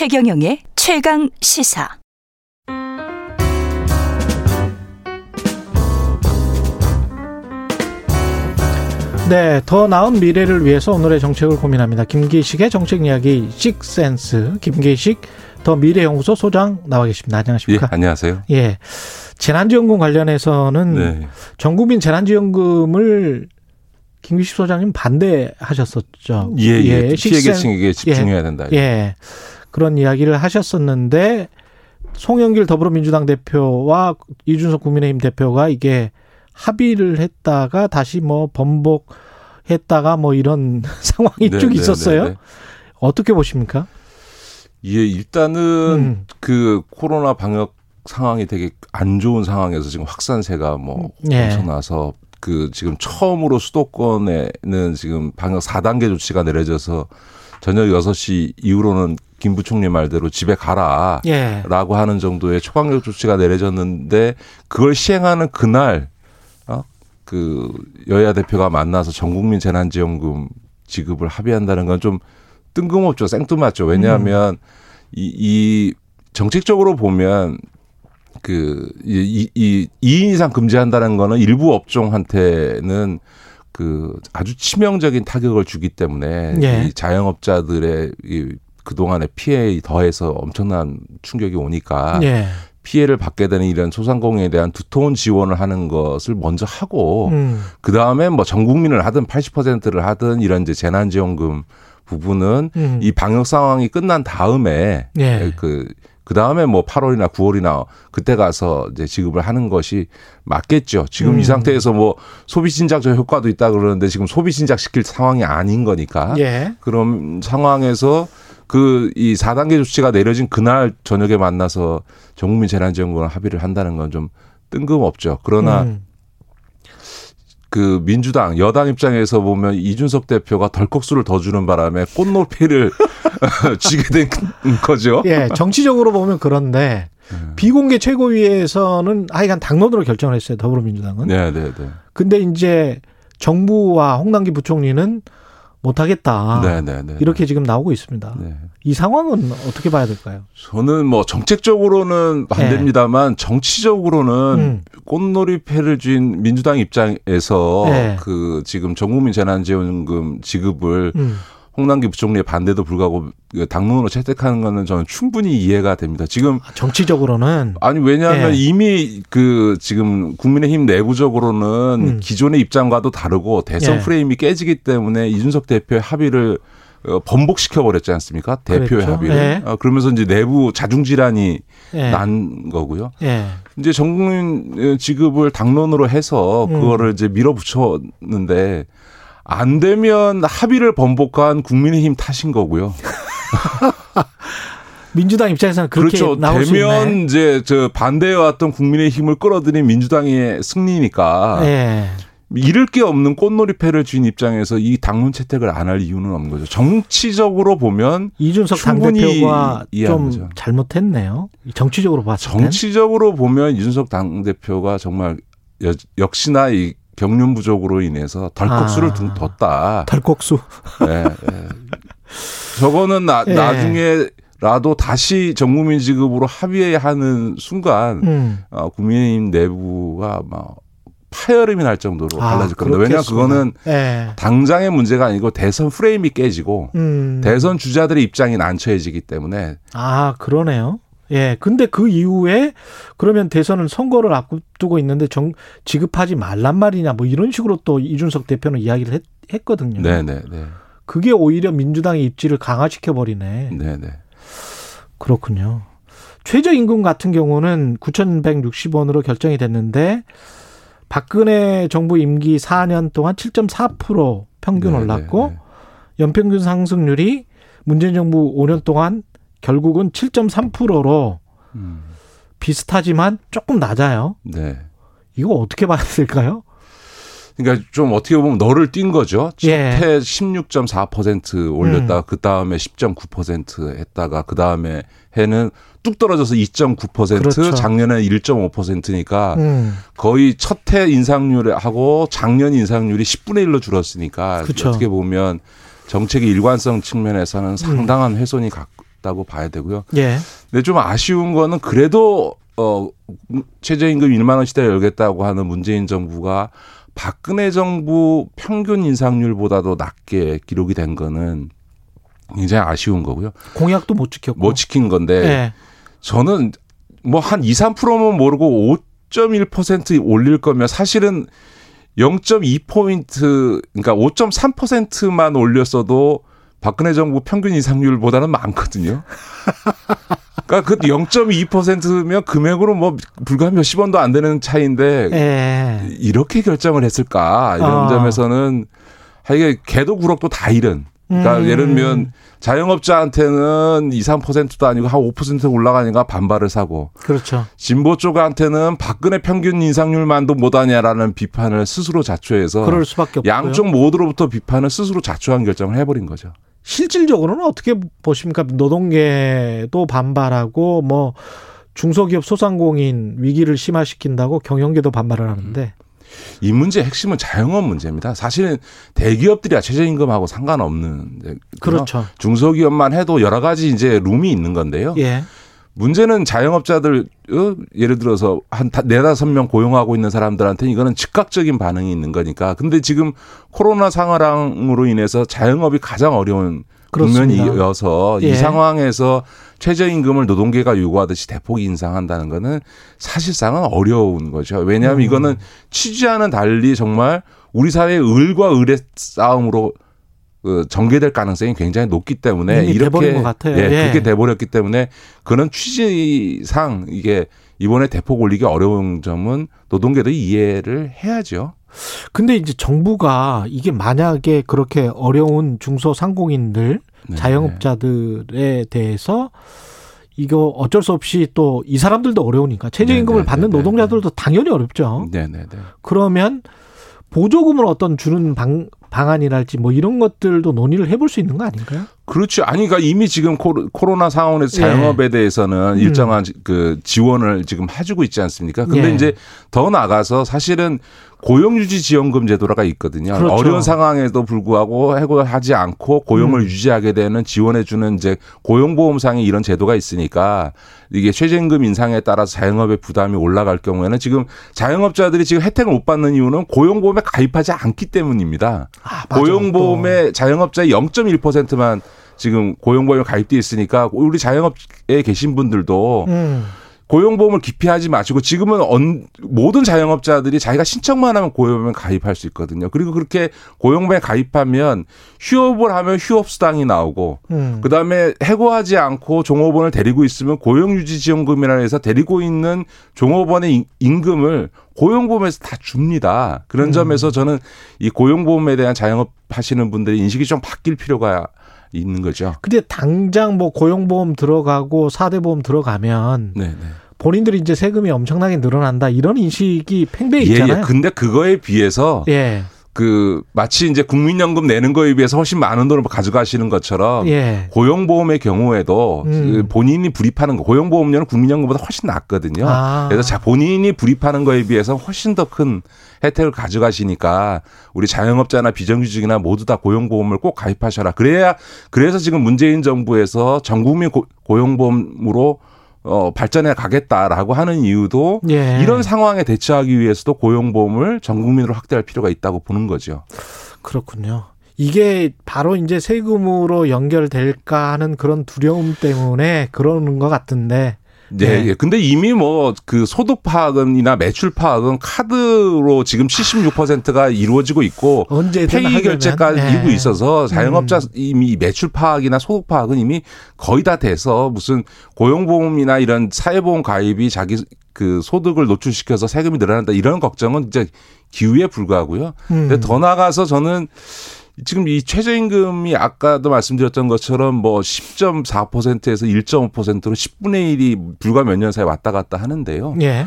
최경영의 최강 시사. 네, 더 나은 미래를 위해서 오늘의 정책을 고민합니다. 김기식의 정책 이야기 식센스 김기식 더 미래연구소 소장 나와 계십니다. 안녕하십니까? 예, 안녕하세요. 예. 재난지원금 관련해서는 네. 전국민 재난지원금을 김기식 소장님 반대하셨었죠. 예, 예. 예. 피해 계층에게 집중해야 예. 된다. 예. 그런 이야기를 하셨었는데 송영길 더불어민주당 대표와 이준석 국민의힘 대표가 이게 합의를 했다가 다시 뭐 번복했다가 뭐 이런 상황이 네, 쭉 네, 있었어요. 네, 네, 어떻게 보십니까? 예, 일단은 음. 그 코로나 방역 상황이 되게 안 좋은 상황에서 지금 확산세가 뭐 예. 엄청나서 그 지금 처음으로 수도권에는 지금 방역 4단계 조치가 내려져서 저녁 6시 이후로는 김 부총리 말대로 집에 가라. 예. 라고 하는 정도의 초강력 조치가 내려졌는데 그걸 시행하는 그날 어? 그 여야 대표가 만나서 전 국민 재난지원금 지급을 합의한다는 건 좀 뜬금없죠. 생뚱맞죠. 왜냐하면 음. 이, 이 정책적으로 보면 그, 이, 이, 2인 이상 금지한다는 거는 일부 업종한테는 그 아주 치명적인 타격을 주기 때문에 예. 이 자영업자들의 이 그동안의 피해에 더해서 엄청난 충격이 오니까 예. 피해를 받게 되는 이런 소상공인에 대한 두터운 지원을 하는 것을 먼저 하고 음. 그 다음에 뭐 전 국민을 하든 80%를 하든 이런 이제 재난 지원금 부분은 음. 이 방역 상황이 끝난 다음에 예. 그 그 다음에 뭐 8월이나 9월이나 그때 가서 이제 지급을 하는 것이 맞겠죠. 지금 음. 이 상태에서 뭐 소비 신작적 효과도 있다 그러는데 지금 소비 신작 시킬 상황이 아닌 거니까. 예. 그런 상황에서 그 이 4단계 조치가 내려진 그날 저녁에 만나서 전국민 재난지원금 합의를 한다는 건 좀 뜬금없죠. 그러나 음. 그 민주당 여당 입장에서 보면 이준석 대표가 덜컥 수를 더 주는 바람에 꽃놀이를 쥐게 된 거죠. 예, 정치적으로 보면 그런데 네. 비공개 최고위에서는 하여간 당론으로 결정을 했어요. 더불어민주당은. 네, 네, 네. 근데 이제 정부와 홍남기 부총리는 못하겠다. 네네네. 네, 네. 이렇게 지금 나오고 있습니다. 네. 이 상황은 어떻게 봐야 될까요? 저는 뭐 정책적으로는 반대입니다만 네. 정치적으로는 음. 꽃놀이 패를 쥔 민주당 입장에서 네. 그 지금 전국민 재난지원금 지급을 음. 홍남기 부총리의 반대도 불구하고 그 당론으로 채택하는 거는 저는 충분히 이해가 됩니다. 지금 아, 정치적으로는 아니 왜냐하면 네. 이미 그 지금 국민의힘 내부적으로는 음. 기존의 입장과도 다르고 대선 네. 프레임이 깨지기 때문에 이준석 대표의 합의를 어, 번복시켜 버렸지 않습니까? 대표의 그렇죠. 합의를. 네. 어, 그러면서 이제 내부 자중 질환이 네. 난 거고요. 네. 이제 전국민 지급을 당론으로 해서 음. 그거를 이제 밀어붙였는데 안 되면 합의를 번복한 국민의힘 탓인 거고요. 민주당 입장에서는 그렇게 그렇죠. 나올 되면 이제 저 반대해 왔던 국민의힘을 끌어들인 민주당의 승리니까. 네. 잃을 게 없는 꽃놀이패를 쥔 입장에서 이 당론 채택을 안 할 이유는 없는 거죠. 정치적으로 보면 이준석 당대표가 좀 잘못했네요. 정치적으로 봤을 때. 정치적으로 보면 이준석 당대표가 정말 역시나 이 경륜 부족으로 인해서 덜컥수를 아, 뒀다. 덜컥수. 네, 네. 저거는 나, 네. 나중에라도 다시 전국민 지급으로 합의해야 하는 순간 음. 어, 국민의힘 내부가 막 파열음이 날 정도로 아, 달라질 겁니다. 왜냐하면 그거는 네. 당장의 문제가 아니고 대선 프레임이 깨지고 음. 대선 주자들의 입장이 난처해지기 때문에 아 그러네요. 예. 근데 그 이후에 그러면 대선을 선거를 앞두고 있는데 정 지급하지 말란 말이냐 뭐 이런 식으로 또 이준석 대표는 이야기를 했, 했거든요. 네네 네. 그게 오히려 민주당의 입지를 강화시켜 버리네. 네네. 그렇군요. 최저임금 같은 경우는 9,160원으로 결정이 됐는데 박근혜 정부 임기 4년 동안 7.4% 평균 네네. 올랐고 연평균 상승률이 문재인 정부 5년 동안 결국은 7.3%로 음. 비슷하지만 조금 낮아요. 네. 이거 어떻게 봐야 될까요? 그러니까 좀 어떻게 보면 너를 뛴 거죠. 첫해 예. 16.4% 올렸다. 음. 그 다음에 10.9% 했다가 그 다음에 해는 뚝 떨어져서 2.9% 그렇죠. 작년에 1.5%니까 음. 거의 첫 해 인상률하고 작년 인상률이 10분의 1로 줄었으니까 그렇죠. 어떻게 보면 정책의 일관성 측면에서는 상당한 훼손이 있다고 봐야 되고요. 예. 근데 좀 아쉬운 거는 그래도 어 최저임금 1만 원 시대 열겠다고 하는 문재인 정부가 박근혜 정부 평균 인상률보다도 낮게 기록이 된 거는 굉장히 아쉬운 거고요. 공약도 못 지켰고. 못 지킨 건데 예. 저는 뭐 한 2, 3%면 모르고 5.1% 올릴 거면 사실은 0.2포인트, 그러니까 5.3%만 올렸어도 박근혜 정부 평균 인상률보다는 많거든요. 그러니까 그 0.2%면 금액으로 뭐 불과 몇십 원도 안 되는 차이인데 예. 이렇게 결정을 했을까 이런 어. 점에서는 이게 개도 구럭도 다 잃은. 그러니까 음. 예를 들면 자영업자한테는 2, 3%도 아니고 한 5% 올라가니까 반발을 사고 그렇죠. 진보 쪽한테는 박근혜 평균 인상률만도 못하냐라는 비판을 스스로 자초해서 그럴 수밖에 없고요. 양쪽 모두로부터 비판을 스스로 자초한 결정을 해버린 거죠. 실질적으로는 어떻게 보십니까? 노동계도 반발하고 뭐 중소기업 소상공인 위기를 심화시킨다고 경영계도 반발을 하는데 이 문제의 핵심은 자영업 문제입니다. 사실은 대기업들이야 최저임금하고 상관없는 그렇죠. 중소기업만 해도 여러 가지 이제 룸이 있는 건데요. 예. 문제는 자영업자들 어? 예를 들어서 한 다- 네다섯 명 고용하고 있는 사람들한테 이거는 즉각적인 반응이 있는 거니까. 근데 지금 코로나 상황으로 인해서 자영업이 가장 어려운. 국면이어서 예. 이 상황에서 최저임금을 노동계가 요구하듯이 대폭 인상한다는 거는 사실상은 어려운 거죠. 왜냐하면 음. 이거는 취지와는 달리 정말 우리 사회의 을과 을의 싸움으로 그 전개될 가능성이 굉장히 높기 때문에 이렇게 돼버린 것 같아요. 예, 예. 그렇게 돼버렸기 때문에 그런 취지상 이게 이번에 대폭 올리기 어려운 점은 노동계도 이해를 해야죠. 근데 이제 정부가 이게 만약에 그렇게 어려운 중소상공인들 네. 자영업자들에 대해서 이거 어쩔 수 없이 또 이 사람들도 어려우니까 최저임금을 네, 네, 받는 네, 네, 노동자들도 당연히 어렵죠. 네네네. 그러면 보조금을 어떤 주는 방, 방안이랄지 뭐 이런 것들도 논의를 해볼 수 있는 거 아닌가요? 그렇죠. 아니, 그러니까 이미 지금 코로- 코로나 상황에서 예. 자영업에 대해서는 음. 일정한 그 지원을 지금 해주고 있지 않습니까? 근데 예. 이제 더 나가서 사실은 고용유지 지원금 제도가 있거든요. 그렇죠. 어려운 상황에도 불구하고 해고하지 않고 고용을 음. 유지하게 되는 지원해주는 이제 고용보험상의 이런 제도가 있으니까 이게 최저임금 인상에 따라서 자영업의 부담이 올라갈 경우에는 지금 자영업자들이 지금 혜택을 못 받는 이유는 고용보험에 가입하지 않기 때문입니다. 아. 고용보험에 자영업자의 0.1%만 지금 고용보험에 가입돼 있으니까 우리 자영업에 계신 분들도 또, 음. 고용보험을 기피하지 마시고 지금은 언- 모든 자영업자들이 자기가 신청만 하면 고용보험에 가입할 수 있거든요. 그리고 그렇게 고용보험에 가입하면 휴업을 하면 휴업수당이 나오고 음. 그다음에 해고하지 않고 종업원을 데리고 있으면 고용유지지원금이라 해서 데리고 있는 종업원의 임- 임금을 고용보험에서 다 줍니다. 그런 음. 점에서 저는 이 고용보험에 대한 자영업 하시는 분들의 인식이 좀 바뀔 필요가 있는 거죠. 근데 당장 뭐 고용보험 들어가고 사대보험 들어가면 네, 네. 본인들이 이제 세금이 엄청나게 늘어난다 이런 인식이 팽배해 예, 있잖아요. 예. 근데 그거에 비해서 예. 그 마치 이제 국민연금 내는 거에 비해서 훨씬 많은 돈을 가져가시는 것처럼 예. 고용보험의 경우에도 음. 그 본인이 불입하는 거 고용보험료는 국민연금보다 훨씬 낮거든요. 아. 그래서 자 본인이 불입하는 거에 비해서 훨씬 더 큰 혜택을 가져가시니까 우리 자영업자나 비정규직이나 모두 다 고용보험을 꼭 가입하셔라. 그래야 그래서 지금 문재인 정부에서 전국민 고- 고용보험으로 어 발전해 가겠다라고 하는 이유도 예. 이런 상황에 대처하기 위해서도 고용보험을 전 국민으로 확대할 필요가 있다고 보는 거죠. 그렇군요. 이게 바로 이제 세금으로 연결될까 하는 그런 두려움 때문에 그러는 것 같은데. 네. 네. 예. 근데 이미 뭐 그 소득 파악은이나 매출 파악은 카드로 지금 76%가 이루어지고 있고 페이. 결제까지 예. 이고 있어서 자영업자 음. 이미 매출 파악이나 소득 파악은 이미 거의 다 돼서 무슨 고용보험이나 이런 사회보험 가입이 자기 그 소득을 노출시켜서 세금이 늘어난다 이런 걱정은 이제 기후에 불과하고요. 음. 근데 더 나가서 저는 지금 이 최저임금이 아까도 말씀드렸던 것처럼 뭐 10.4%에서 1.5%로 10분의 1이 불과 몇 년 사이에 왔다 갔다 하는데요. 예.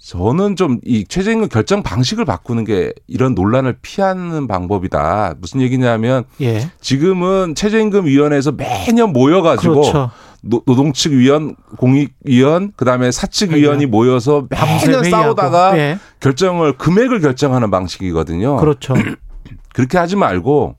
저는 좀 이 최저임금 결정 방식을 바꾸는 게 이런 논란을 피하는 방법이다. 무슨 얘기냐면 예. 지금은 최저임금 위원회에서 매년 모여 가지고 그렇죠. 노, 노동측 위원, 공익 위원, 그다음에 사측 위원이 모여서 매년. 싸우다가 예. 결정을 금액을 결정하는 방식이거든요. 그렇죠. 그렇게 하지 말고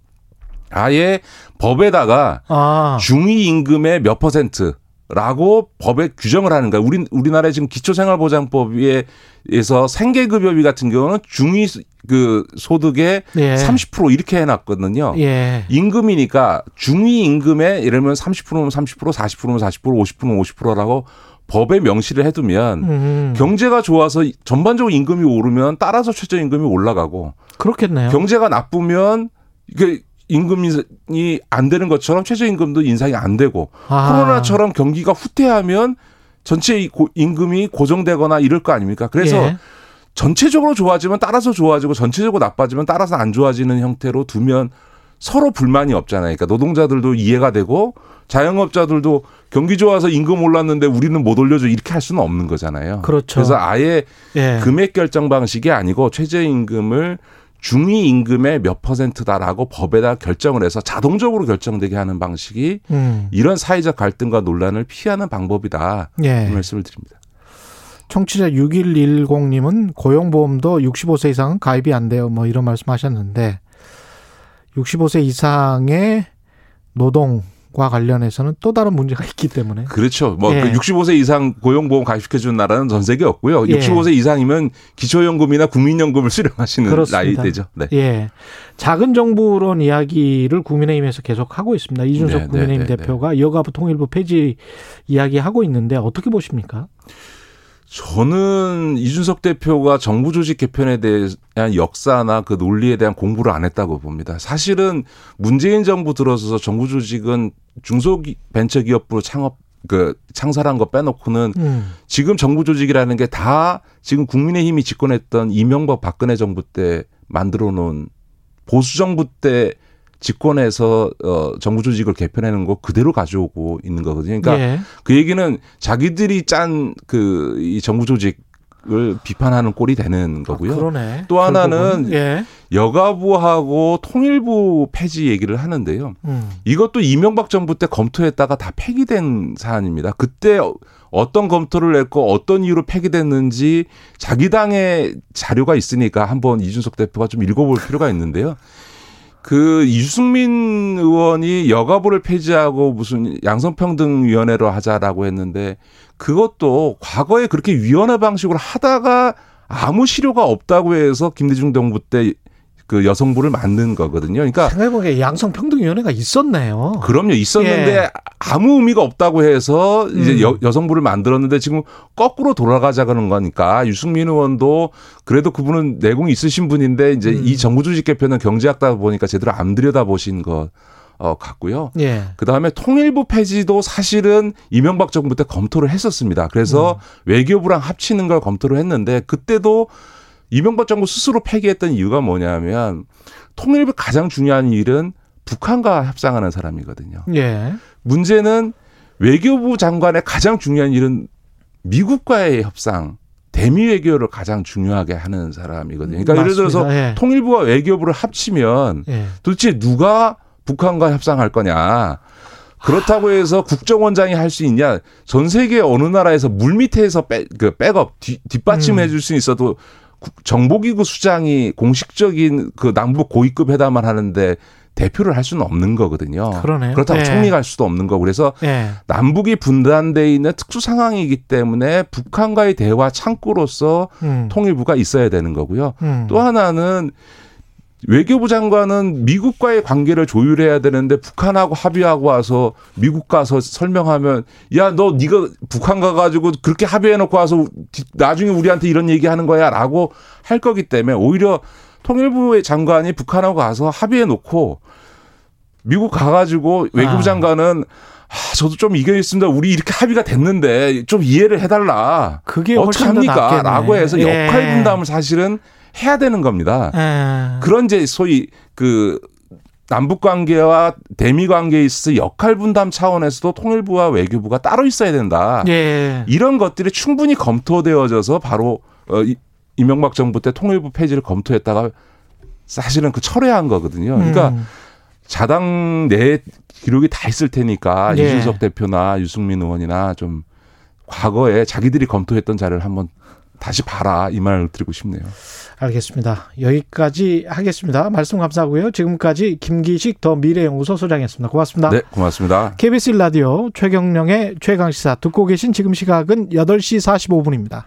아예 법에다가 아. 중위 임금의 몇 퍼센트 라고 법에 규정을 하는 거야. 우리 우리나라의 지금 기초생활보장법에서 생계급여비 같은 경우는 중위 그 소득의 예. 30% 이렇게 해놨거든요. 예. 임금이니까 중위 예를 들면 30%면 30%, 40%면 40%, 50%면 50%라고 법에 명시를 해두면 음. 경제가 좋아서 전반적으로 임금이 오르면 따라서 최저임금이 올라가고 그렇겠네요. 경제가 나쁘면 이게 임금이 안 되는 것처럼 최저임금도 인상이 안 되고 아. 코로나처럼 경기가 후퇴하면 전체 임금이 고정되거나 이럴 거 아닙니까? 그래서 예. 전체적으로 좋아지면 따라서 좋아지고 전체적으로 나빠지면 따라서 안 좋아지는 형태로 두면 서로 불만이 없잖아요. 그러니까 노동자들도 이해가 되고 자영업자들도 경기 좋아서 임금 올랐는데 우리는 못 올려줘 이렇게 할 수는 없는 거잖아요. 그렇죠. 그래서 아예 예. 금액 결정 방식이 아니고 최저임금을 중위 임금의 몇 퍼센트다라고 법에다 결정을 해서 자동적으로 결정되게 하는 방식이 음. 이런 사회적 갈등과 논란을 피하는 방법이다. 예. 이 말씀을 드립니다. 청취자 6110님은 고용보험도 65세 이상은 가입이 안 돼요. 뭐 이런 말씀 하셨는데 65세 이상의 노동 과 관련해서는 또 다른 문제가 있기 때문에 그렇죠. 뭐 예. 65세 이상 고용보험 가입시켜 준 나라는 전 세계 없고요. 65세 예. 이상이면 기초연금이나 국민연금을 수령하시는 그렇습니다. 나이대죠. 네. 예. 작은 정부론 이야기를 국민의힘에서 계속 하고 있습니다. 이준석 네, 네 국민의힘 네, 네, 대표가 여가부 통일부 폐지 이야기 하고 있는데 어떻게 보십니까? 저는 이준석 대표가 정부 조직 개편에 대한 역사나 그 논리에 대한 공부를 안 했다고 봅니다. 사실은 문재인 정부 들어서서 정부 조직은 중소벤처기업부로 창업 그 창설한 거 빼놓고는 음. 지금 정부 조직이라는 게 다 지금 국민의힘이 집권했던 이명박 박근혜 정부 때 만들어 놓은 보수 정부 때 집권해서 어 정부 조직을 개편하는 거 그대로 가져오고 있는 거거든요. 그러니까 예. 그 얘기는 자기들이 짠 그 이 정부 조직 을 비판하는 꼴이 되는 거고요. 아, 또 하나는 예. 여가부하고 통일부 폐지 얘기를 하는데요. 음. 이것도 이명박 정부 때 검토했다가 다 폐기된 사안입니다. 그때 어떤 검토를 했고 어떤 이유로 폐기됐는지 자기 당의 자료가 있으니까 한번 이준석 대표가 좀 읽어볼 필요가 있는데요. 그 유승민 의원이 여가부를 폐지하고 무슨 양성평등위원회로 하자라고 했는데 그것도 과거에 그렇게 위원회 방식으로 하다가 아무 실효가 없다고 해서 김대중 정부 때 그 여성부를 만든 거거든요. 그러니까 생각해보니까 양성평등위원회가 있었네요. 그럼요, 있었는데 예. 아무 의미가 없다고 해서 이제 음. 여, 여성부를 만들었는데 지금 거꾸로 돌아가자는 거니까 유승민 의원도 그래도 그분은 내공이 있으신 분인데 이제 음. 이 정부 조직 개편은 경제학다 보니까 제대로 안 들여다 보신 것. 어, 같고요. 예. 그 다음에 통일부 폐지도 사실은 이명박 정부 때 검토를 했었습니다. 그래서 음. 외교부랑 합치는 걸 검토를 했는데 그때도 이명박 정부 스스로 폐기했던 이유가 뭐냐면 통일부 가장 중요한 일은 북한과 협상하는 사람이거든요. 예. 문제는 외교부 장관의 가장 중요한 일은 미국과의 협상, 대미 외교를 가장 중요하게 하는 사람이거든요. 그러니까 맞습니다. 예를 들어서 예. 통일부와 외교부를 합치면 예. 도대체 누가 북한과 협상할 거냐. 그렇다고 해서 국정원장이 할 수 있냐? 전 세계 어느 나라에서 물 밑에서 백, 그 백업 뒤, 뒷받침해 줄 수 있어도 정보기구 수장이 공식적인 그 남북 고위급 회담을 하는데 대표를 할 수는 없는 거거든요. 그러네요. 그렇다고 네. 총리가 할 수도 없는 거고 그래서 네. 남북이 분단돼 있는 특수 상황이기 때문에 북한과의 대화 창구로서 음. 통일부가 있어야 되는 거고요. 음. 또 하나는 외교부 장관은 미국과의 관계를 조율해야 되는데 북한하고 합의하고 와서 미국 가서 설명하면 야 너 네가 북한 가가지고 그렇게 합의해놓고 와서 나중에 우리한테 이런 얘기하는 거야라고 할 거기 때문에 오히려 통일부의 장관이 북한하고 가서 합의해놓고 미국 가가지고 외교부 아. 장관은 아, 저도 좀 이견 있습니다. 우리 이렇게 합의가 됐는데 좀 이해를 해달라. 그게 어떻게 합니까? 라고 해서 예. 역할 분담을 사실은 해야 되는 겁니다. 에. 그런 이제 소위 그 남북 관계와 대미 관계에 있어서 역할 분담 차원에서도 통일부와 외교부가 따로 있어야 된다. 예. 이런 것들이 충분히 검토되어져서 바로 어 이명박 정부 때 통일부 폐지를 검토했다가 사실은 그 철회한 거거든요. 그러니까 음. 자당 내 기록이 다 있을 테니까 예. 이준석 대표나 유승민 의원이나 좀 과거에 자기들이 검토했던 자료를 한번 다시 봐라 이 말을 드리고 싶네요. 알겠습니다. 여기까지 하겠습니다. 말씀 감사하고요. 지금까지 김기식 더 미래연구소 소장이었습니다. 고맙습니다. 네, 고맙습니다. KBS 라디오 최경령의 최강 시사 듣고 계신 지금 시각은 8시 45분입니다.